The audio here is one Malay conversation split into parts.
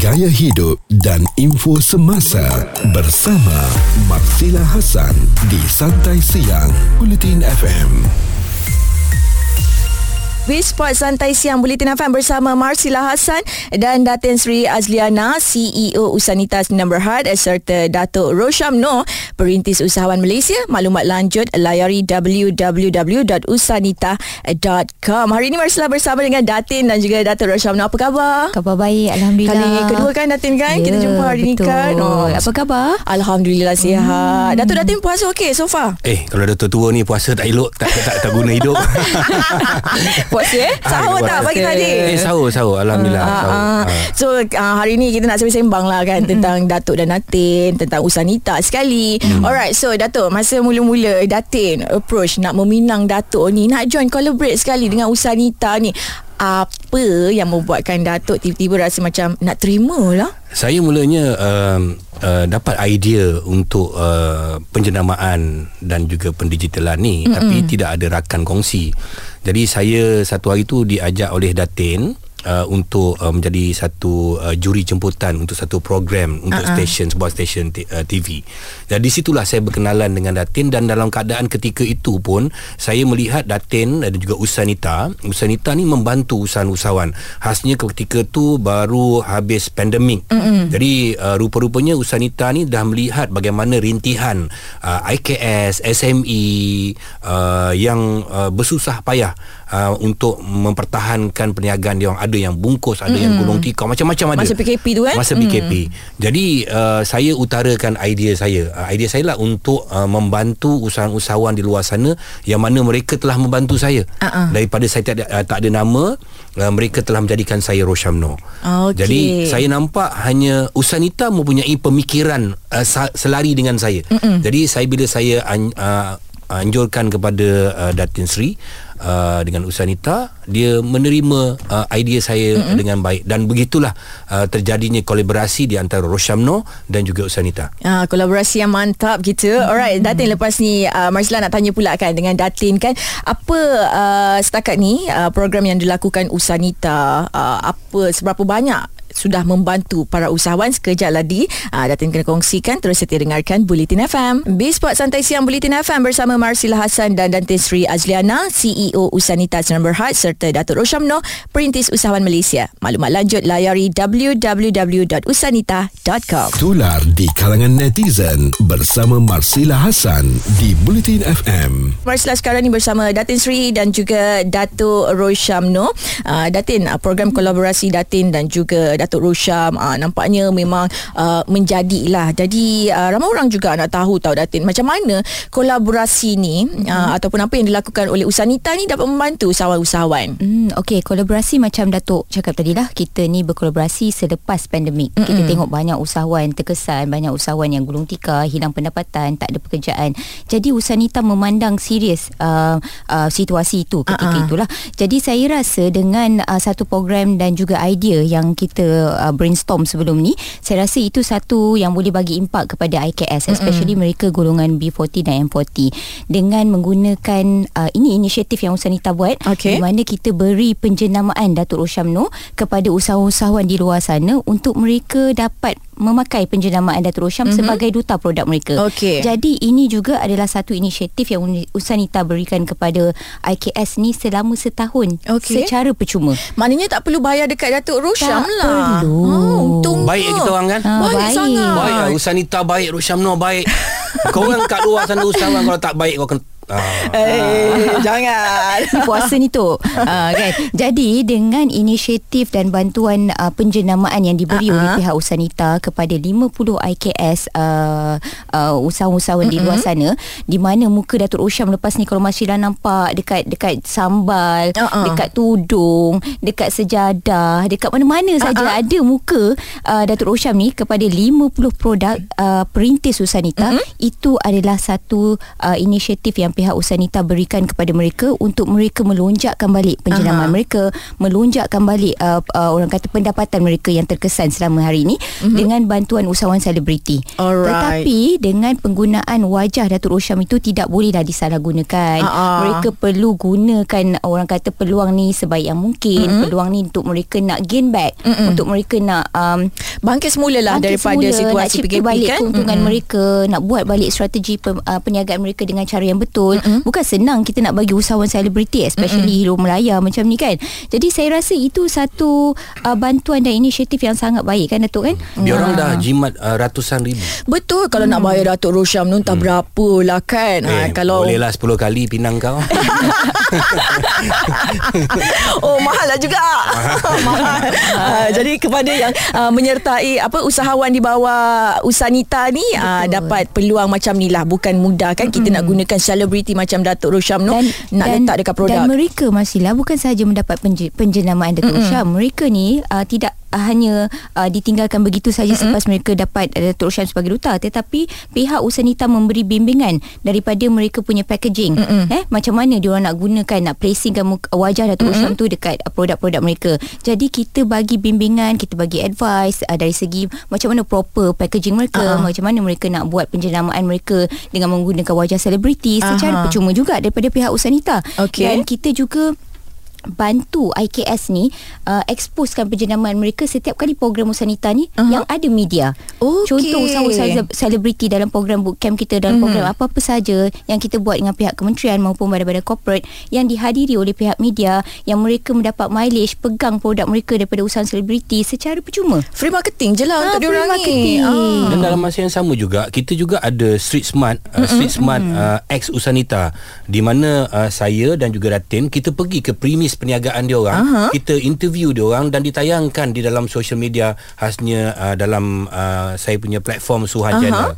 gaya hidup dan info semasa bersama Marsila Hasan di Santai Siang Bulletin FM. Sport Santai Siang Bulletin FM bersama Marsila Hassan dan Datin Sri Azliana, CEO Usanitas No. Berhad serta Datuk Roshamno, Perintis Usahawan Malaysia. Maklumat lanjut layari www.usanita.com. Hari ini Marsila bersama dengan Datin dan juga Datuk Roshamno. Apa khabar? Khabar baik, Alhamdulillah. Kali kedua kan Datin kan? Ya, Kita jumpa hari ini kan? Oh. Apa khabar? Alhamdulillah sihat. Hmm. Datuk Datin puasa okey so far? Eh, kalau dah tua-tua ni puasa tak elok, tak, tak, tak, tak guna hidup. puasa eh? Sahur tak pagi tadi? Eh, sahur, sahur. Alhamdulillah. Uh, sahur. Uh, so, uh, hari ni kita nak sembang-sembang lah kan tentang Datuk dan Datin, tentang Usanita sekali. Hmm. Alright, so Datuk, masa mula-mula Datin approach nak meminang Datuk ni, nak join collaborate sekali dengan Usanita ni apa yang membuatkan Datuk tiba-tiba rasa macam nak terima lah? Saya mulanya um, uh, dapat idea untuk uh, penjenamaan dan juga pendigitalan ni Mm-mm. tapi tidak ada rakan kongsi. Jadi saya satu hari tu diajak oleh Datin uh, untuk uh, menjadi satu uh, juri jemputan untuk satu program untuk uh-uh. stesen sebuah stesen t- uh, TV. Dan di situlah saya berkenalan dengan Datin dan dalam keadaan ketika itu pun saya melihat Datin dan juga Usanita. Usanita ni membantu usahawan-usahawan. Khasnya ketika tu baru habis pandemik. Mm-hmm. Jadi uh, rupa-rupanya Usanita ni dah melihat bagaimana rintihan uh, IKS, SME uh, yang uh, bersusah payah uh, untuk mempertahankan perniagaan dia orang ada yang bungkus ada mm. yang gulung tikar macam-macam ada masa PKP tu kan masa PKP mm. jadi uh, saya utarakan idea saya uh, idea saya lah untuk uh, membantu usahawan-usahawan di luar sana yang mana mereka telah membantu saya uh-uh. daripada saya tak ada, uh, tak ada nama uh, mereka telah menjadikan saya Roshamno okay. jadi saya nampak hanya Usanita mempunyai pemikiran uh, selari dengan saya Mm-mm. jadi saya bila saya uh, anjurkan kepada uh, Datin Sri uh, dengan Usanita dia menerima uh, idea saya mm-hmm. dengan baik dan begitulah uh, terjadinya kolaborasi di antara Roshamno dan juga Usanita. Ah uh, kolaborasi yang mantap gitu. Mm-hmm. Alright Datin lepas ni uh, Marsila nak tanya pula kan dengan Datin kan apa uh, setakat ni uh, program yang dilakukan Usanita uh, apa seberapa banyak sudah membantu para usahawan sekejap lagi. Uh, Datin kena kongsikan terus setia dengarkan Bulletin FM B-Sport Santai Siang Bulletin FM bersama Marsila Hassan dan Dante Sri Azliana CEO Usanitas Number Heart serta Datuk Roshamno Perintis Usahawan Malaysia. Maklumat lanjut layari www.usanita.com Tular di kalangan netizen bersama Marsila Hassan di Bulletin FM Marsila sekarang ni bersama Datin Sri dan juga Datuk Roshamno uh, Datin uh, program kolaborasi Datin dan juga Datuk Rosham uh, nampaknya memang uh, menjadilah. Jadi uh, ramai orang juga nak tahu tahu Datin macam mana kolaborasi ni mm-hmm. uh, ataupun apa yang dilakukan oleh Usanita ni dapat membantu usahawan-usahawan. Hmm okey kolaborasi macam Datuk cakap tadi lah kita ni berkolaborasi selepas pandemik. Mm-hmm. Kita tengok banyak usahawan terkesan, banyak usahawan yang gulung tikar, hilang pendapatan, tak ada pekerjaan. Jadi Usanita memandang serius uh, uh, situasi itu ketika uh-uh. itulah. Jadi saya rasa dengan uh, satu program dan juga idea yang kita uh, brainstorm sebelum ni saya rasa itu satu yang boleh bagi impak kepada IKS especially mm-hmm. mereka golongan B40 dan M40 dengan menggunakan uh, ini inisiatif yang Usanita buat okay. di mana kita beri penjenamaan Datuk Roshamno kepada usahawan-usahawan di luar sana untuk mereka dapat memakai penjenamaan Datuk Rosham mm-hmm. sebagai duta produk mereka. Okay. Jadi ini juga adalah satu inisiatif yang Usanita berikan kepada IKS ni selama setahun okay. secara percuma. Maknanya tak perlu bayar dekat Datuk Rosham tak lah. Tak perlu. Oh, untung baik kita orang kan? Ha, baik, baik sangat. Baik Usanita baik, Rosham no baik. kau orang kat luar sana usahawan kalau tak baik kau kena Ah. Eh, jangan. Puasa ni tu. Uh, kan? Jadi dengan inisiatif dan bantuan uh, penjenamaan yang diberi uh-huh. oleh pihak Usanita kepada 50 IKS uh, uh, usahawan-usahawan uh-huh. di luar sana di mana muka Datuk Osyam lepas ni kalau masih dah nampak dekat dekat sambal, uh-huh. dekat tudung, dekat sejadah, dekat mana-mana uh-huh. saja ada muka uh, Datuk Osyam ni kepada 50 produk uh, perintis Usanita uh-huh. itu adalah satu uh, inisiatif yang pihak Usanita berikan kepada mereka untuk mereka melonjakkan balik penjenamaan Aha. mereka melonjakkan balik uh, uh, orang kata pendapatan mereka yang terkesan selama hari ini mm-hmm. dengan bantuan usahawan selebriti Alright. tetapi dengan penggunaan wajah Datuk Rosham itu tidak bolehlah disalahgunakan Ah-ah. mereka perlu gunakan orang kata peluang ni sebaik yang mungkin mm-hmm. peluang ni untuk mereka nak gain back mm-hmm. untuk mereka nak um, Bangkit semula lah daripada semula, situasi PKP balik kan. keuntungan mm-hmm. mereka nak buat balik strategi pe, uh, perniagaan mereka dengan cara yang betul mm-hmm. bukan senang kita nak bagi usahawan selebriti especially mm-hmm. hero Melaya macam ni kan jadi saya rasa itu satu uh, bantuan dan inisiatif yang sangat baik kan Datuk kan Dia orang dah jimat uh, ratusan ribu. Betul kalau nak bayar Datuk Rosham tu entah berapa lah kan. Ha, eh, kalau boleh lah 10 kali pinang kau. oh mahal lah juga. mahal. Uh, jadi kepada yang uh, menyertai apa usahawan di bawah Usanita ni uh, dapat peluang macam ni lah bukan mudah kan kita nak gunakan selebriti macam Datuk Rosham tu nak letak dekat produk. Dan mereka Masila bukan sahaja mendapat penje, penjenamaan Datuk Syam. Mereka ni uh, tidak hanya uh, ditinggalkan begitu saja mm-hmm. selepas mereka dapat uh, Datuk Syam sebagai duta tetapi pihak Usanita memberi bimbingan daripada mereka punya packaging mm-hmm. eh macam mana dia orang nak gunakan nak placingkan muka, wajah Datuk mm-hmm. Tu dekat uh, produk-produk mereka jadi kita bagi bimbingan kita bagi advice uh, dari segi macam mana proper packaging mereka uh-huh. macam mana mereka nak buat penjenamaan mereka dengan menggunakan wajah selebriti secara Aha. percuma juga daripada pihak Usanita Okey. dan kita juga bantu IKS ni uh, exposekan penjenamaan mereka setiap kali program Usanita ni uh-huh. yang ada media. Okey. Contoh usahawan selebriti dalam program bootcamp kita dalam mm. program apa-apa saja yang kita buat dengan pihak kementerian maupun badan-badan corporate yang dihadiri oleh pihak media yang mereka mendapat mileage pegang produk mereka daripada usahawan selebriti secara percuma. Free marketing je lah Ah, untuk diorang ni. Ah. Dan dalam masa yang sama juga kita juga ada Street Smart uh, Street Smart uh, ex Usanita di mana uh, saya dan juga Datin kita pergi ke premis perniagaan dia orang Aha. kita interview dia orang dan ditayangkan di dalam social media khasnya uh, dalam uh, saya punya platform Suhan Aha. Channel.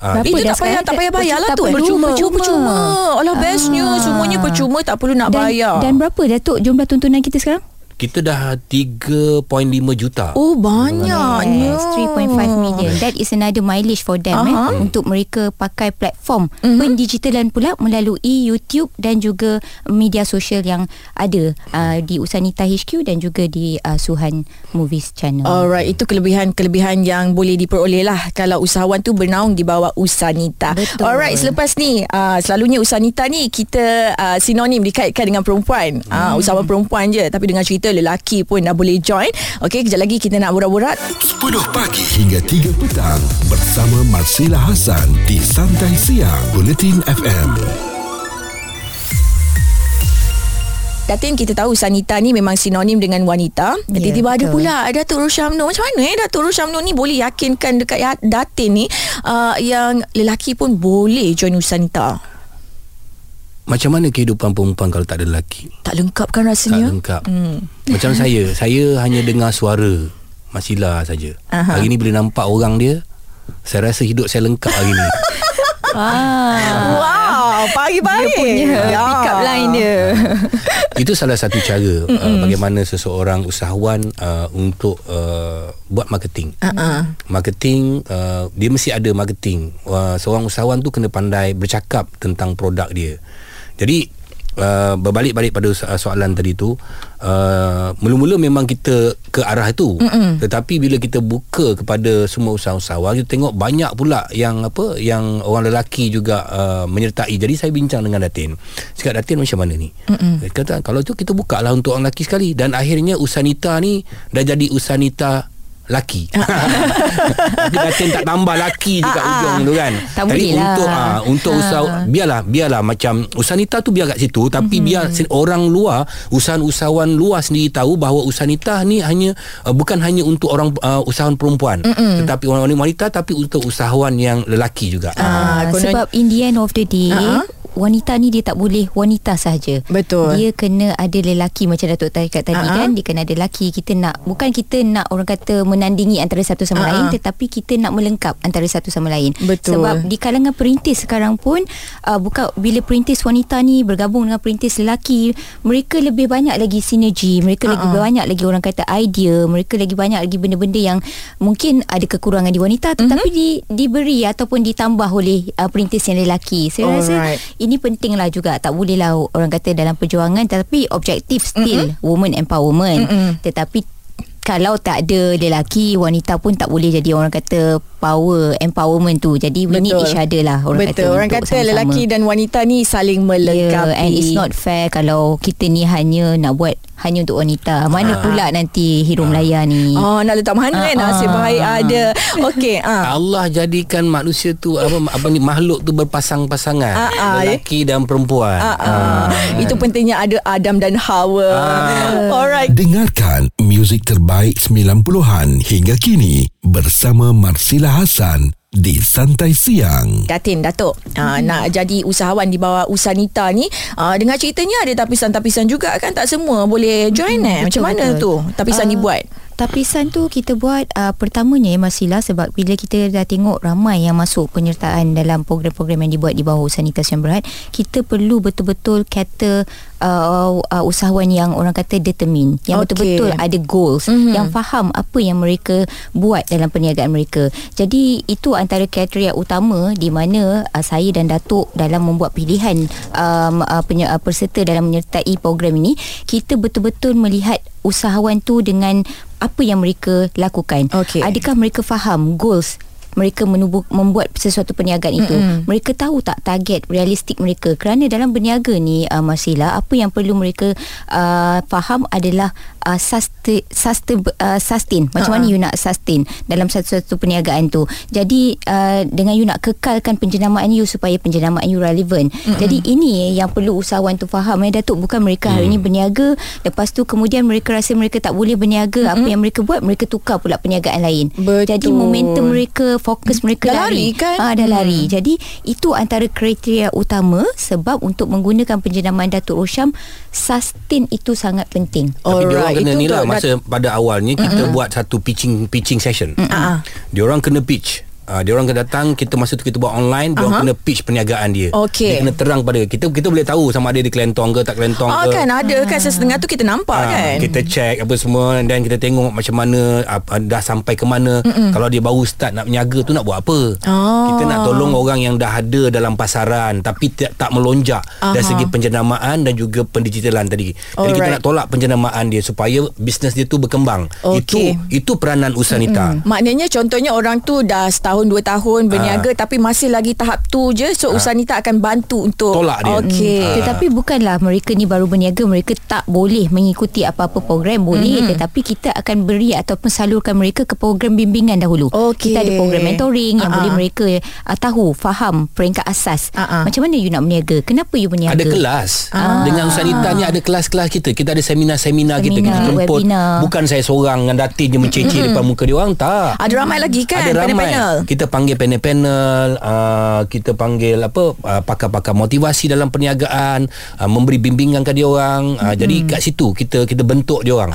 Uh, Berapa Itu tak payah tak payah bayar lah tu. Percuma. percuma. Percuma. Alah bestnya Ah. semuanya percuma tak perlu nak dan, bayar. Dan berapa Datuk jumlah tontonan kita sekarang? Kita dah 3.5 juta. Oh banyaknya. Yes, 3.5 million. That is another mileage for them eh, Aha. untuk mereka pakai platform mm-hmm. pendigitalan pula melalui YouTube dan juga media sosial yang ada uh, di Usanita HQ dan juga di uh, Suhan Movies Channel. Alright, itu kelebihan-kelebihan yang boleh diperoleh lah kalau usahawan tu bernaung di bawah Usanita. Betul. Alright, selepas ni uh, selalunya Usanita ni kita uh, sinonim dikaitkan dengan perempuan. Uh, usahawan perempuan je tapi dengan cerita lelaki pun dah boleh join. Okey, kejap lagi kita nak borak-borak 10 pagi hingga 3 petang bersama Marsila Hasan di Santai Siang Bulletin FM. Datin kita tahu Sanita ni memang sinonim dengan wanita. Ya, Tiba-tiba ada betul. pula Datuk Roshamno. Macam mana eh Datuk Roshamno ni boleh yakinkan dekat ya- Datin ni uh, yang lelaki pun boleh join Sanita. Macam mana kehidupan perempuan kalau tak ada lelaki? Tak lengkap kan Tak rasanya? lengkap. Hmm. Macam saya, saya hanya dengar suara Masila saja. Aha. Hari ni bila nampak orang dia, saya rasa hidup saya lengkap hari ni. Ah. Wow, pagi-pagi. Dia punya pick up line dia. Itu salah satu cara uh, bagaimana seseorang usahawan uh, untuk uh, buat marketing. Uh-uh. Marketing uh, dia mesti ada marketing. Uh, seorang usahawan tu kena pandai bercakap tentang produk dia. Jadi Uh, berbalik-balik pada so- soalan tadi tu uh, mula-mula memang kita ke arah itu. Mm-mm. tetapi bila kita buka kepada semua usahawan kita tengok banyak pula yang apa yang orang lelaki juga uh, menyertai. Jadi saya bincang dengan Datin. Cakap Datin macam mana ni? Mm-mm. dia kata kalau tu kita buka lah untuk orang lelaki sekali. Dan akhirnya Usanita ni dah jadi Usanita laki. Tapi Datin tak tambah laki dekat ujung tu kan. Tak Jadi boleh lah. untuk ah, untuk usaha biarlah biarlah macam Usanita tu biar kat situ tapi mm-hmm. biar orang luar usahawan-usahawan luar sendiri tahu bahawa Usanita ni hanya uh, bukan hanya untuk orang uh, usahawan perempuan mm-hmm. tetapi orang wanita tapi untuk usahawan yang lelaki juga. Ah, Ah, konon- sebab in the end of the day Ah. Wanita ni dia tak boleh wanita saja. Betul. Dia kena ada lelaki macam Datuk tadi kat tadi Ah. kan dia kena ada lelaki kita nak bukan kita nak orang kata menandingi antara satu sama Ah. lain tetapi kita nak melengkap antara satu sama lain. Betul. Sebab di kalangan perintis sekarang pun uh, bukan bila perintis wanita ni bergabung dengan perintis lelaki mereka lebih banyak lagi sinergi, mereka lagi Ah. banyak lagi orang kata idea, mereka lagi banyak lagi benda-benda yang mungkin ada kekurangan di wanita tetapi Mhm. di, diberi ataupun ditambah oleh uh, perintis yang lelaki. Saya rasa Alright. Ini penting lah juga tak boleh lah orang kata dalam perjuangan tetapi objektif still mm-hmm. woman empowerment mm-hmm. tetapi kalau tak ada lelaki wanita pun tak boleh jadi orang kata power empowerment tu jadi we need each other lah orang Betul. kata orang kata sama-sama. lelaki dan wanita ni saling melengkapi Yeah, and it's not fair kalau kita ni hanya nak buat hanya untuk wanita. Mana pula nanti hero Melaya ni? Oh nak letak mana kan Ah, Nasib baik ada Okey ah. Allah jadikan manusia tu apa apa ni makhluk tu berpasang-pasangan Ah, ah, lelaki dan perempuan. Ah, ah. Itu pentingnya ada Adam dan Hawa Alright Dengarkan muzik terbaik 90-an hingga kini bersama Marsila Hasan di Santai Siang. Datin Datuk uh, nak jadi usahawan di bawah Usanita ni uh, dengar ceritanya ada tapisan-tapisan juga kan? Tak semua boleh join eh? Macam betul, mana betul. tu tapisan Ah, dibuat Tapisan tu kita buat uh, pertamanya Masila sebab bila kita dah tengok ramai yang masuk penyertaan dalam program-program yang dibuat di bawah Usanita Siam Berhad, kita perlu betul-betul kata uh, uh, usahawan yang orang kata determine, yang Okey. betul-betul ada goals, Mhm. mm-hmm. yang faham apa yang mereka buat dalam perniagaan mereka. Jadi itu antara kriteria utama di mana uh, saya dan Datuk dalam membuat pilihan um, uh, penye- uh, peserta dalam menyertai program ini, kita betul-betul melihat usahawan tu dengan apa yang mereka lakukan. Okey. Adakah mereka faham goals mereka menubuh, membuat sesuatu perniagaan itu. Mm-mm. mereka tahu tak target realistik mereka? Kerana dalam berniaga ni uh, Masila apa yang perlu mereka uh, faham adalah uh, sustain, sustain, uh, sustain. Macam Ha-ha. mana you nak sustain dalam satu-satu perniagaan tu? Jadi uh, dengan you nak kekalkan penjenamaan you supaya penjenamaan you relevan. Mm-mm. jadi ini yang perlu usahawan tu faham. Eh Datuk bukan mereka hari ini berniaga. Lepas tu kemudian mereka rasa mereka tak boleh berniaga apa yang mereka buat mereka tukar pula perniagaan lain. Betul. jadi momentum mereka fokus mereka Dah lari kan? Ah dah lari. Jadi itu antara kriteria utama sebab untuk menggunakan penjenamaan Datuk Rosham sustain itu sangat penting. Tapi dia orang kena itu ni lah untuk masa pada awalnya kita buat satu pitching pitching session. Ah. Dia orang kena pitch. Uh, dia orang kena datang kita masa tu kita buat online dia Aha. kena pitch perniagaan dia. Okey. Dia kena terang pada kita kita boleh tahu sama ada dia kelentong ke tak kelentong Ah ke. kan ada kan setengah tu kita nampak Ah, kan Kita check apa semua Dan kita tengok macam mana apa, Dah sampai ke mana Mm-mm. Kalau dia baru start nak berniaga tu Nak buat apa Ah. Kita nak tolong orang yang dah ada Dalam pasaran Tapi tak, tak melonjak Aha. Dari segi penjenamaan Dan juga pendigitalan tadi Jadi kita Alright. nak tolak penjenamaan dia Supaya bisnes dia tu berkembang Okey. Itu itu peranan Usanita mm Maknanya contohnya orang tu dah setahun dua tahun berniaga tapi masih lagi tahap tu je so Usanita akan bantu untuk Tolak dia. Okey. Ah. Tetapi bukanlah mereka ni baru berniaga mereka tak boleh mengikuti apa-apa program boleh mm-hmm. tetapi kita akan beri ataupun salurkan mereka ke program bimbingan dahulu. Okey. Kita ada program mentoring yang Ah, boleh ah. mereka uh, tahu faham peringkat asas. Ah, ah. Macam mana you nak berniaga? Kenapa you berniaga? Ada kelas Ah. Dengan Usanita ni ada kelas-kelas kita Kita ada seminar-seminar kita Kita Seminar, jemput webinar. Bukan saya seorang Dengan datin je mencecil depan muka dia orang Tak Ada ramai lagi kan ada ramai panel-panel. Kita panggil panel-panel uh, kita panggil apa uh, pakar-pakar motivasi dalam perniagaan uh, memberi bimbingan ke dia orang uh, jadi kat situ kita kita bentuk dia orang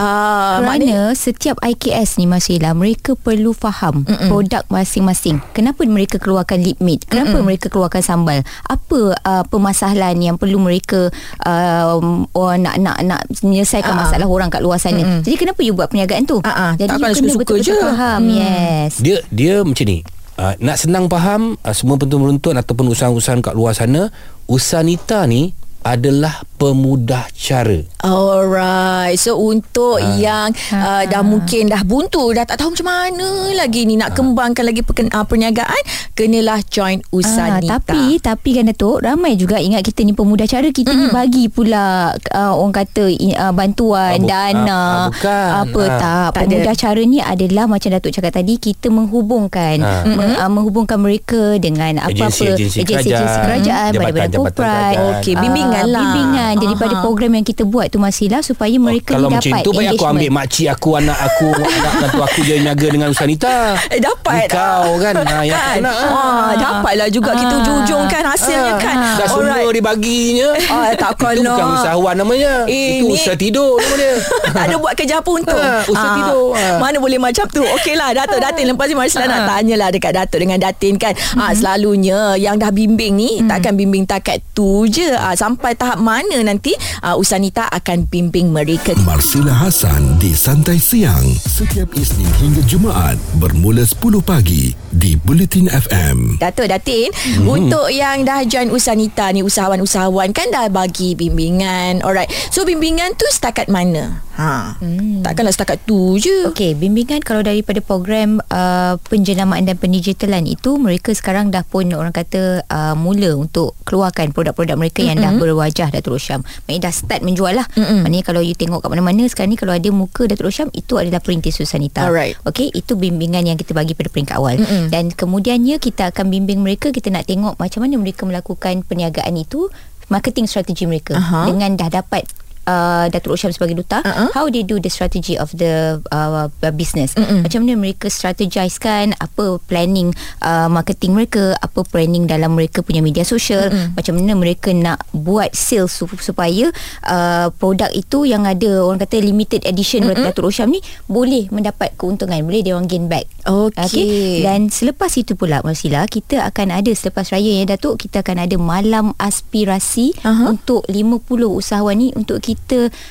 maknanya Kerana setiap IKS ni Masila mereka perlu faham Mm-mm. produk masing-masing. Kenapa mereka keluarkan lip meat? Kenapa Mm-mm. mereka keluarkan sambal? Apa uh, permasalahan yang perlu mereka uh, oh, nak nak nak menyelesaikan ah. masalah orang kat luar sana? Mm-mm. Jadi kenapa you buat perniagaan tu? Ah. Jadi Takkan you kena betul-betul je. faham. Hmm. Yes. dia dia macam ni uh, nak senang faham uh, semua penonton ataupun usaha-usaha kat luar sana Usanita ni adalah pemudah cara Alright So untuk Ah. yang uh, Dah mungkin dah buntu Dah tak tahu macam mana lagi ni Nak kembangkan lagi perken, uh, perniagaan Kenalah join Usanita Ah, tapi tapi kan Datuk ramai juga ingat kita ni pemuda cara kita mm. ni bagi pula uh, orang kata uh, bantuan Ah, bu- dana ah, bukan. apa Ah. tak, Tak pemuda ada. cara ni adalah macam Datuk cakap tadi kita menghubungkan Ah. meng, uh, menghubungkan mereka dengan apa-apa Agensi-agensi kerajaan, kerajaan badan-badan korporat kerajaan. Okey, bimbingan Ah, lah. bimbingan daripada Aha. program yang kita buat tu Masila supaya mereka Oh, kalau ni macam dapat tu baik aku ambil makcik aku anak aku anak menantu aku je niaga dengan Usanita Eh dapat. Kau kan? Ha, yang kan? aku nak ah, Dapatlah juga kita Ah. jujungkan hasilnya Ah, kan? Dah semua dibaginya Ah, takkan Itu bukan lah. usahawan namanya. Itu Ini- usaha tidur nama dia tak ada buat kerja apa untung Ha, usaha tidur, ha. Mana boleh macam tu? Okeylah Datuk. Datin Lepas ni Marsila nak tanyalah Dekat Datuk dengan Datin kan? Ah, Selalunya Yang dah bimbing ni Takkan bimbing takat tu je. Ah, Sampai tahap mana mana nanti uh, Usanita akan bimbing mereka. Marsila Hasan di Santai Siang setiap Isnin hingga Jumaat bermula 10 pagi di Bulletin FM. Datuk Datin hmm. Untuk yang dah join Usanita ni Usahawan-usahawan Kan dah bagi bimbingan Alright So bimbingan tu setakat mana? Ha. Hmm. Takkanlah setakat tu je Okey, bimbingan kalau daripada program uh, penjenamaan dan pendigitalan itu mereka sekarang dah pun orang kata uh, mula untuk keluarkan produk-produk mereka mm-hmm. yang dah berwajah Datuk Rosham. Maknanya dah start menjual lah. Mm-hmm. Maknanya kalau you tengok kat mana-mana sekarang ni kalau ada muka Datuk Rosham itu adalah perintis Susanita. Alright. Okey, itu bimbingan yang kita bagi pada peringkat awal. Mm-hmm. Dan kemudiannya kita akan bimbing mereka kita nak tengok macam mana mereka melakukan perniagaan itu marketing strategi mereka Aha. dengan dah dapat uh, Datuk Rosham sebagai duta Uh-uh. how they do the strategy of the uh, business Mm-mm. macam mana mereka strategisekan apa planning uh, marketing mereka apa planning dalam mereka punya media sosial Mm-mm. macam mana mereka nak buat sales sup- supaya uh, produk itu yang ada orang kata limited edition Mm-mm. Datuk Rosham ni boleh mendapat keuntungan boleh dia orang gain back Okey. dan selepas itu pula Marsila kita akan ada selepas raya ya Datuk kita akan ada malam aspirasi Aha. untuk 50 usahawan ni untuk kita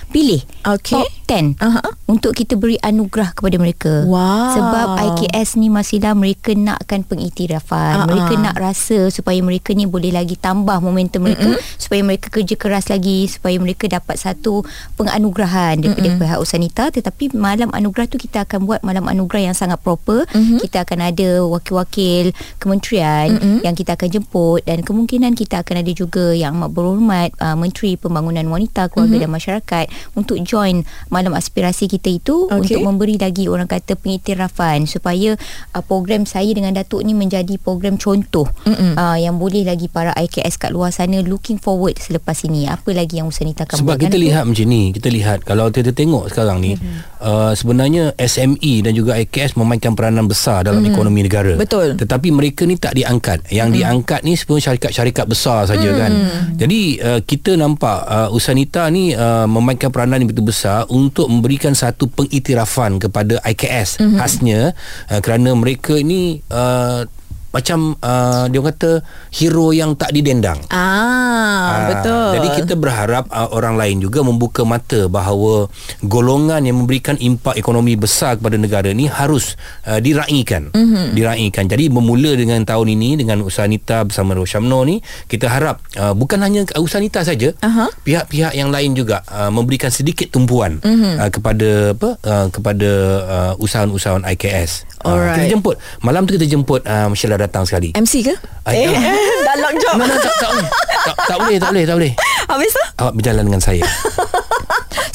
pilih Okey. top 10 Aha. untuk kita beri anugerah kepada mereka. Wow. Sebab IKS ni Masila mereka nakkan pengiktirafan. Ah, Mereka ah. nak rasa supaya mereka ni boleh lagi tambah momentum mereka Mm-mm. supaya mereka kerja keras lagi supaya mereka dapat satu penganugerahan daripada Mm-mm. pihak Usanita tetapi malam anugerah tu kita akan buat malam anugerah yang sangat proper. Mhm. Kita akan ada wakil-wakil kementerian Mm-mm. yang kita akan jemput dan kemungkinan kita akan ada juga yang amat berhormat uh, Menteri Pembangunan Wanita, Keluarga Mhm. dan Masyarakat untuk join malam aspirasi kita itu Okey. untuk memberi lagi orang kata pengiktirafan supaya uh, program saya dengan Datuk ni menjadi program contoh Mm-mm. uh, yang boleh lagi para IKS kat luar sana looking forward selepas ini apa lagi yang Usanita akan Sebab buat kita kan, lihat macam ni Kita lihat Kalau kita tengok sekarang ni Mhm. uh, Sebenarnya SME dan juga IKS Memainkan peranan besar Dalam ekonomi negara. Betul. Tetapi mereka ni tak diangkat Yang Mhm. diangkat ni Sebenarnya syarikat-syarikat besar saja kan Jadi uh, kita nampak uh, Usanita ni uh, Memainkan peranan yang begitu besar Untuk memberikan satu pengiktirafan Kepada IKS Mhm. Khasnya uh, Kerana mereka ni uh, Macam uh, Dia kata Hero yang tak didendang Ah, Ah, betul. Jadi kita berharap uh, orang lain juga membuka mata bahawa golongan yang memberikan impak ekonomi besar kepada negara ni harus uh, diraikan. Mhm. Mm-hmm. Diraikan. Jadi bermula dengan tahun ini dengan Usanita bersama Roshamno ni kita harap uh, bukan hanya Usanita saja, Aha. pihak-pihak yang lain juga uh, memberikan sedikit tumpuan Mhm. mm-hmm. uh, kepada apa uh, kepada uh, usahawan-usahawan IKS. Uh, Alright. kita jemput malam tu kita jemput uh, Sheila datang sekali. MC ke? Ay, eh, dah lock. No, no, tak, tak, boleh. tak, tak boleh, tak boleh, tak boleh. Habis tu? Awak berjalan dengan saya.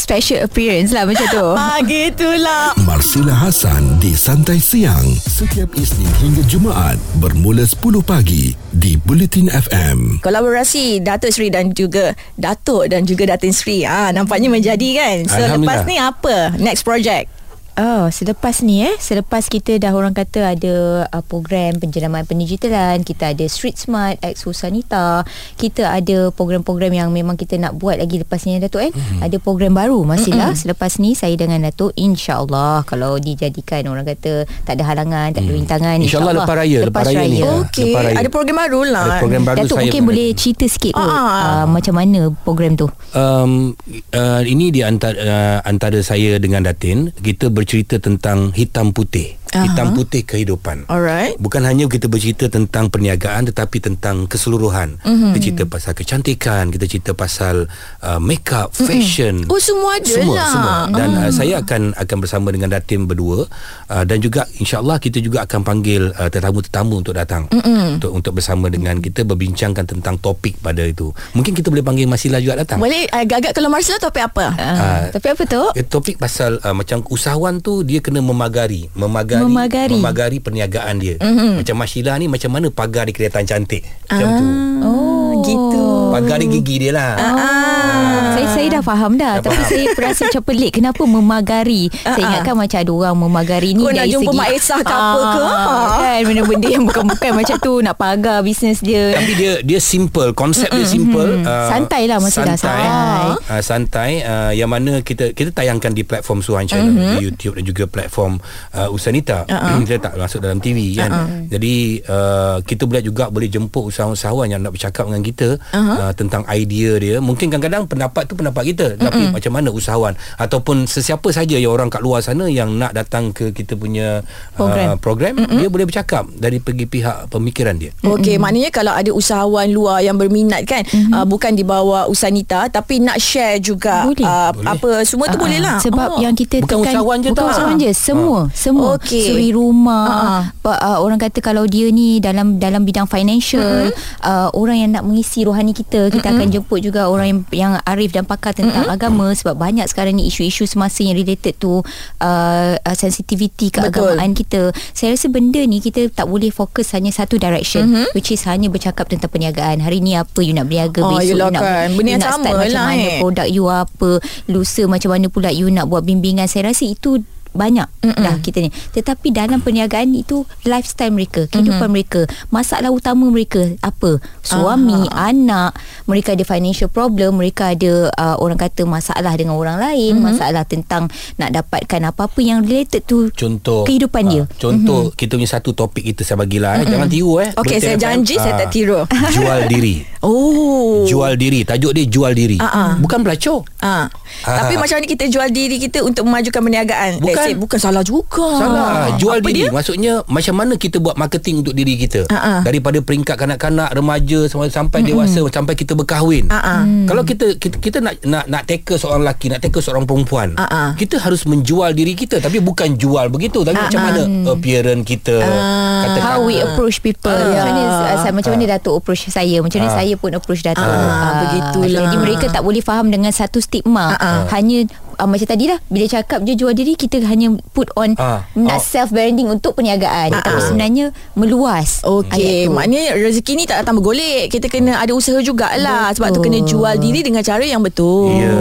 special appearance lah macam tu Ah, gitulah. Marsila Hasan di Santai Siang setiap Isnin hingga Jumaat bermula 10 pagi di Bulletin FM. Kolaborasi Datuk Seri dan juga Datuk dan juga Datin Seri. Ah, nampaknya menjadi kan. So lepas ni apa? Next project. Oh, selepas ni eh, selepas kita dah orang kata ada uh, program penjenamaan pendigitalan, kita ada Street Smart, Ex Susanita, kita ada program-program yang memang kita nak buat lagi lepas ni Datuk eh. Mm-hmm. Ada program baru masih lah selepas ni saya dengan Datuk insya-Allah kalau dijadikan orang kata tak ada halangan, tak ada rintangan InsyaAllah lepas raya, lepas raya ni. Ah, Okey. lepas raya. Ada program baru lah. Ada program baru Datuk saya mungkin boleh ada. cerita sikit kot, Ah. uh, macam mana program tu. Um, uh, ini di antara, uh, antara saya dengan Datin kita bercerita tentang hitam putih Aha. hitam putih kehidupan Alright. Bukan hanya kita bercerita tentang perniagaan tetapi tentang keseluruhan. Mhm. Mm-hmm. Kita cerita pasal kecantikan, kita cerita pasal uh, make up, fashion. Oh, semua ada semua, lah. Semua. Dan Ah. uh, saya akan akan bersama dengan Datin berdua uh, dan juga insya-Allah kita juga akan panggil uh, tetamu-tetamu untuk datang. Mm-hmm. Untuk untuk bersama dengan kita berbincangkan tentang topik pada itu. Mungkin kita boleh panggil Masila juga datang. Boleh agak-agak kalau Marsila topik apa? Uh, tapi apa tu? Eh, topik pasal uh, macam usahawan tu dia kena memagari, memagari Memagari. memagari perniagaan dia. Mm-hmm. Macam Masyila ni macam mana pagar di kereta cantik. Macam tu. Oh, gitu. Pagar di gigi dia lah. Ah. Saya saya dah faham dah, Dah tapi faham. saya rasa macam pelik kenapa memagari. saya ingatkan macam ada orang memagari ni Kau nak dari jumpa segi Mak Esah ke apa ke? Ah, Kan benda-benda yang bukan-bukan macam tu nak pagar bisnes dia. Tapi dia dia simple, konsep dia simple. Uh, Santai lah maksudnya, santai. santai. Uh, santai uh, yang mana kita kita tayangkan di platform Suhan Channel Mm-hmm. di YouTube dan juga platform uh, Usanita. Uh-huh. kita tak masuk dalam TV kan. Uh-uh. Jadi uh, kita boleh juga boleh jemput usahawan-usahawan yang nak bercakap dengan kita Uh-huh. uh, tentang idea dia. Mungkin kadang-kadang pendapat tu pendapat kita tapi Mm-mm. macam mana usahawan ataupun sesiapa saja yang orang kat luar sana yang nak datang ke kita punya Program. uh, program dia boleh bercakap dari pergi pihak pemikiran dia Okey, mm-hmm. maknanya kalau ada usahawan luar yang berminat kan, mm-hmm. uh, bukan di bawah Usanita tapi nak share juga Boleh. Uh, Boleh. apa semua tu Ah, boleh lah. Sebab Oh. yang kita Bukan tekan usahawan je bukan tak? usahawan je semua semua Okey. suri rumah Ah. pa, uh, orang kata kalau dia ni dalam dalam bidang financial uh, orang yang nak mengisi rohani kita kita akan jemput juga orang yang yang arif dan pakar tentang agama sebab banyak sekarang ni isu-isu semasa yang related to uh, uh, sensitivity keagamaan kita. Saya rasa benda ni kita tak boleh fokus hanya satu direction which is hanya bercakap tentang perniagaan. Hari ni apa you nak berniaga Oh, besok yelah you nak kan. Benda you nak start macam lah, mana eh. produk you apa lusa macam mana pula you nak buat bimbingan. Saya rasa itu banyak Mm-mm. dah kita ni tetapi dalam perniagaan itu lifestyle mereka kehidupan mm-hmm. mereka masalah utama mereka apa suami Aha. anak mereka ada financial problem mereka ada uh, orang kata masalah dengan orang lain mm-hmm. masalah tentang nak dapatkan apa-apa yang related to Contoh Kehidupan dia. Contoh mm-hmm. kita punya satu topik kita saya bagilah mm-hmm. Jangan tiru eh Okey, saya janji saya tak Ah, tiru. Jual diri Oh. Jual diri Tajuk dia jual diri ah. Bukan pelacur Ah. Ah. Tapi macam mana kita jual diri kita untuk memajukan perniagaan? Bukan. Say, bukan salah juga. Salah Jual Ah. Apa diri dia? Maksudnya Macam mana kita buat marketing Untuk diri kita Ah, ah. Daripada peringkat kanak-kanak Remaja Sampai, sampai dewasa Sampai kita berkahwin Ah, ah. Kalau kita kita, kita nak nak nak tackle seorang lelaki, nak tackle seorang perempuan, Ah, ah. kita harus menjual diri kita tapi bukan jual begitu, tapi Ah, macam ah. mana appearance kita, Ah. kata how we approach people Ah. macam mana uh, saya, macam mana Datuk approach saya macam mana Ah. saya pun approach Datuk Ah, begitulah. jadi mereka tak boleh faham dengan satu stigma Ah, ah. hanya uh, macam tadi lah bila cakap je jual diri kita hanya put on Ah. nak Oh. self branding untuk perniagaan tapi sebenarnya meluas Okey, maknanya rezeki ni tak datang bergolek. Kita kena ada usaha jugalah. Sebab tu kena jual diri dengan cara yang betul. Ya.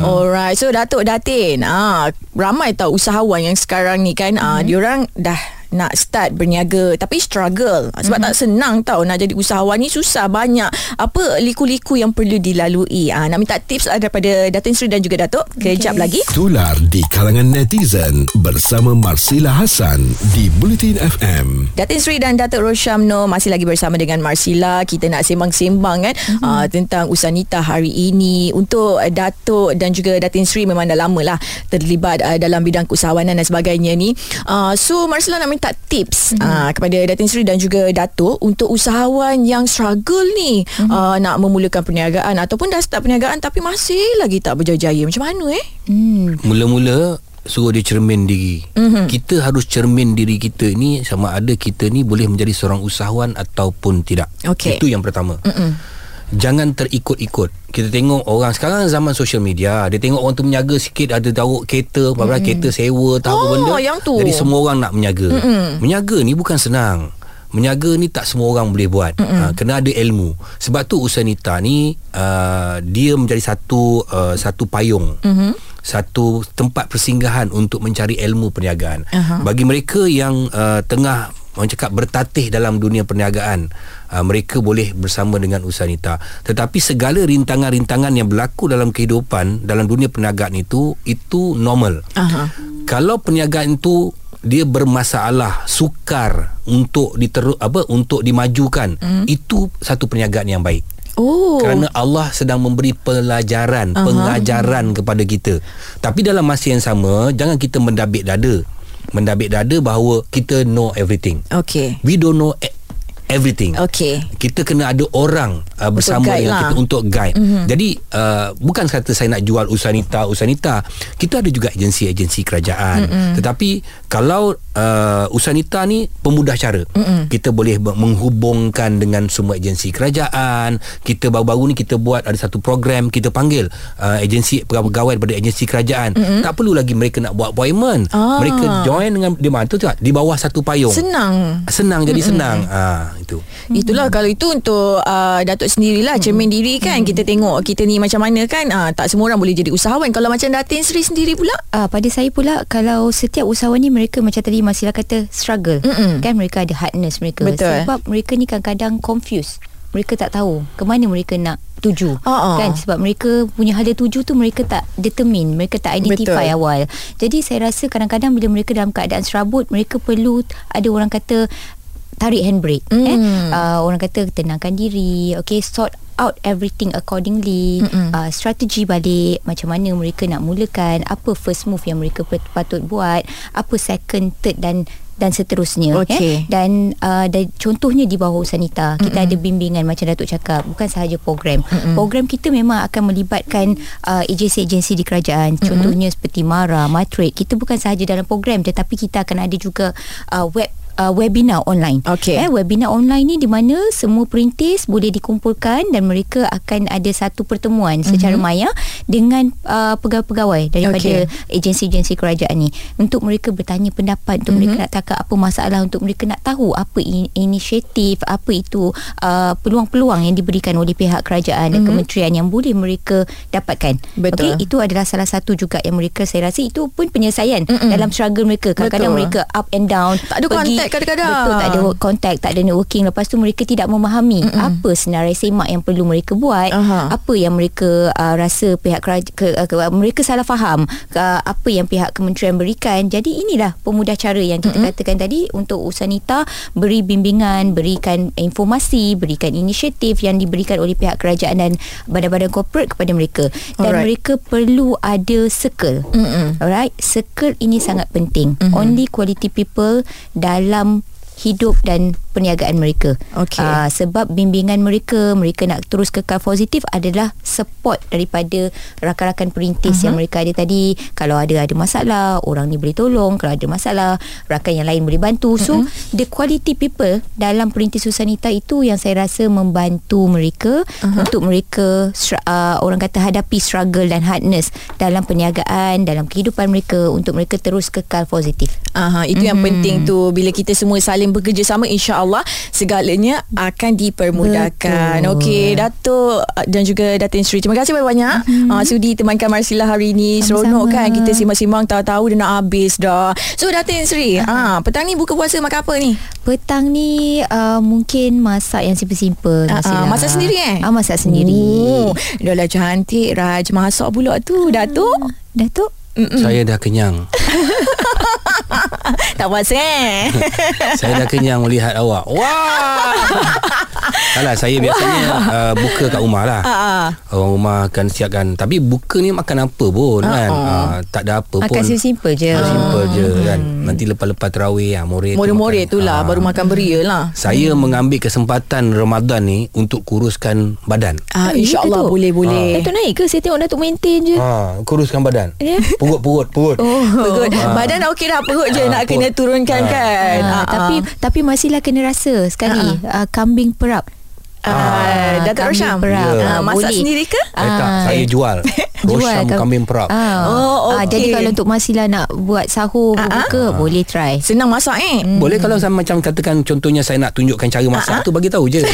Alright. So Datuk Datin, ah ramai tahu usahawan yang sekarang ni kan, ah diorang dah nak start berniaga tapi struggle sebab tak senang tau nak jadi usahawan ni susah banyak apa liku-liku yang perlu dilalui ah nak minta tips daripada Datin Sri dan juga Datuk kejap lagi Tular di kalangan netizen bersama Marsila Hasan di Bulletin FM. Datin Sri dan Datuk Roshamno masih lagi bersama dengan Marsila. Kita nak sembang-sembang kan mm-hmm. uh, tentang Usanita hari ini. Untuk uh, Datuk dan juga Datin Sri memang dah lama lah terlibat uh, dalam bidang keusahawanan dan sebagainya ni. Uh, so Marsila nak minta tips mm-hmm. uh, kepada Datin Sri dan juga Datuk untuk usahawan yang struggle ni mm-hmm. uh, nak memulakan perniagaan ataupun dah start perniagaan tapi masih lagi tak berjaya-jaya. Macam mana eh? hmm. Mula-mula suruh dia cermin diri. Mm-hmm. Kita harus cermin diri kita ni sama ada kita ni boleh menjadi seorang usahawan ataupun tidak. Okey. Itu yang pertama. Mm-mm. Jangan terikut-ikut. Kita tengok orang sekarang zaman social media, dia tengok orang tu menyaga sikit ada taruh kereta, apa mm kereta sewa tahu Oh, benda. yang tu. Jadi semua orang nak menyaga. Mm-mm. Menyaga ni bukan senang. Menyaga ni tak semua orang boleh buat. Ha, kena ada ilmu. Sebab tu Usanita ni uh, dia menjadi satu uh, satu payung. Mm-hmm satu tempat persinggahan untuk mencari ilmu perniagaan. Aha. Bagi mereka yang uh, tengah orang cakap bertatih dalam dunia perniagaan, uh, mereka boleh bersama dengan Usanita. Tetapi segala rintangan-rintangan yang berlaku dalam kehidupan dalam dunia perniagaan itu itu normal. Aha. Kalau perniagaan itu dia bermasalah sukar untuk diteru apa untuk dimajukan mm. itu satu perniagaan yang baik Oh. kerana Allah sedang memberi pelajaran, uh-huh. pengajaran kepada kita. Tapi dalam masa yang sama, jangan kita mendabik dada. Mendabik dada bahawa kita know everything. Okey. We don't know everything. Okey. Kita kena ada orang uh, bersama guide dengan lah. kita untuk guide. Mm-hmm. Jadi uh, bukan kata saya nak jual Usanita, Usanita. Kita ada juga agensi-agensi kerajaan. Mm-hmm. Tetapi kalau uh, Usanita ni pemudah cara. Mm-hmm. Kita boleh menghubungkan dengan semua agensi kerajaan. Kita baru-baru ni kita buat ada satu program kita panggil uh, agensi pegawai daripada agensi kerajaan. Mm-hmm. Tak perlu lagi mereka nak buat appointment. Ah. Mereka join dengan di mana tu di bawah satu payung. Senang. senang jadi senang. Ah itu. Itulah kalau itu untuk uh, Datuk sendirilah cermin diri kan. Kita tengok kita ni macam mana kan. Uh, tak semua orang boleh jadi usahawan. Kalau macam Datin Sri sendiri pula? Uh, pada saya pula kalau setiap usahawan ni mereka macam tadi Masila kata struggle. Mm-mm. kan mereka ada hardness mereka. Betul. sebab mereka ni kadang-kadang confused. Mereka tak tahu ke mana mereka nak tuju. Ah. kan sebab mereka punya hala tuju tu mereka tak determine mereka tak identify Betul. awal. Jadi saya rasa kadang-kadang bila mereka dalam keadaan serabut mereka perlu ada orang kata tarik handbrake mm. eh uh, orang kata tenangkan diri okay sort out everything accordingly uh, strategi balik macam mana mereka nak mulakan apa first move yang mereka patut buat apa second third dan dan seterusnya Okey. eh dan uh, dan contohnya di bawah Usanita kita ada bimbingan macam Datuk cakap bukan sahaja program Mm-mm. program kita memang akan melibatkan uh, agensi-agensi di kerajaan Mm-mm. contohnya seperti MARA Matrix kita bukan sahaja dalam program tetapi kita akan ada juga uh, web Uh, webinar online. Okey. Eh, webinar online ni di mana semua perintis boleh dikumpulkan dan mereka akan ada satu pertemuan mm-hmm. secara maya dengan uh, pegawai-pegawai daripada Okey. agensi-agensi kerajaan ni untuk mereka bertanya pendapat untuk mm-hmm. mereka nak takak apa masalah untuk mereka nak tahu apa in- inisiatif apa itu uh, peluang-peluang yang diberikan oleh pihak kerajaan mm-hmm. dan kementerian yang boleh mereka dapatkan. Betul. Okey, itu adalah salah satu juga yang mereka saya rasa itu pun penyelesaian Mm-mm. dalam struggle mereka. Kadang-kadang Betul. mereka up and down. Tak ada contact kadang-kadang. Betul, tak ada contact, tak ada networking. Lepas tu mereka tidak memahami Mm-mm. apa senarai semak yang perlu mereka buat, Aha. apa yang mereka uh, rasa pihak keraj- ke, uh, ke, mereka salah faham, uh, apa yang pihak kementerian berikan. Jadi inilah pemudah cara yang kita Mm-mm. katakan tadi untuk Usanita beri bimbingan, berikan informasi, berikan inisiatif yang diberikan oleh pihak kerajaan dan badan-badan korporat kepada mereka. Dan Alright. mereka perlu ada circle. Mm-mm. Alright, circle ini sangat penting. Mm-hmm. Only quality people dalam hidup dan perniagaan mereka. Okey. Uh, sebab bimbingan mereka, mereka nak terus kekal positif adalah support daripada rakan-rakan perintis uh-huh. yang mereka ada tadi. Kalau ada ada masalah, orang ni boleh tolong. Kalau ada masalah, rakan yang lain boleh bantu. So, uh-huh. the quality people dalam perintis Susanita itu yang saya rasa membantu mereka uh-huh. untuk mereka uh, orang kata hadapi struggle dan hardness dalam perniagaan, dalam kehidupan mereka untuk mereka terus kekal positif. Aha, itu mm-hmm. yang penting tu bila kita semua saling bekerjasama insya-Allah segalanya akan dipermudahkan. Betul. Okey, Datuk uh, dan juga Datin Sri. Terima kasih banyak-banyak mm-hmm. uh, sudi temankan Marsila hari ini. Seronok kan kita simak-simak tahu-tahu dah nak habis dah. So Datin Sri, ah uh, petang ni buka puasa makan apa ni? Petang ni uh, mungkin masak yang simple-simple. Ah, masak sendiri eh? Ah, masak sendiri. Oh, dah lah cantik Raj masak pula tu Datuk. Datuk? Mm-mm. Saya dah kenyang. Tak puas eh? saya dah kenyang melihat awak. Wah. Alah saya biasanya uh, buka kat rumah lah. Ah, ah. Orang rumah akan siapkan Tapi buka ni makan apa pun kan uh, Tak ada apa Makan pun simple je. Ah, Simple je kan Nanti lepas-lepas terawih ah, Morid More-more tu lah Ah. baru makan beria lah. Saya mengambil kesempatan Ramadan ni Untuk kuruskan badan Ah, Ah, InsyaAllah tu. boleh-boleh. Datuk naik ke? Saya tengok Datuk maintain je. ha, Kuruskan badan Ya. Perut-perut Perut Oh. Perut. Badan dah okey dah Perut je Ah, nak kena turunkan Ah. kan Ah, Ah, tapi tapi masihlah kena rasa sekali uh, kambing perap. ah, Datuk kambing Rosham perap. ah, Ah, Masak boleh. sendiri ke? Eh tak Ah. Saya jual Rosham kam- kambing perap Ah. Oh, Ah, okey. jadi kalau untuk Masila nak buat sahur Ah, ah. buka boleh try. Senang masak eh Boleh kalau saya macam katakan Contohnya saya nak tunjukkan cara masak tu Bagi tahu je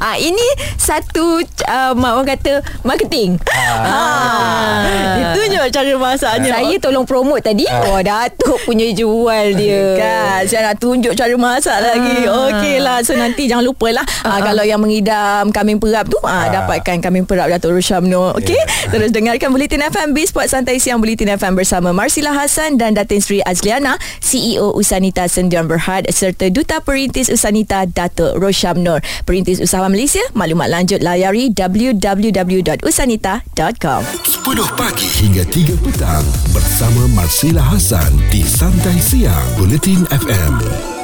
Ah ini satu uh, mak orang kata marketing. Ah. Ditunjuk cara masaknya. Saya tolong promote tadi. Oh Datuk punya jual dia. Kan Saya nak tunjuk cara masak lagi. Okeylah So nanti jangan lupa lah. Uh, Kalau yang mengidam Kambing perap tu uh, Dapatkan kambing perap Datuk Rusham no Okey Terus dengarkan Bulletin FM Bisport Santai Siang Bulletin FM Bersama Marsila Hassan Dan Datin Sri Azliana CEO Usanita Sendian Berhad Serta Duta Perintis Usanita Datuk Rosham Nur Perintis Usahawan Malaysia Maklumat lanjut layari www.usanita.com 10 pagi hingga 3 petang bersama Marsila Hasan di Santai Siang Bulletin FM.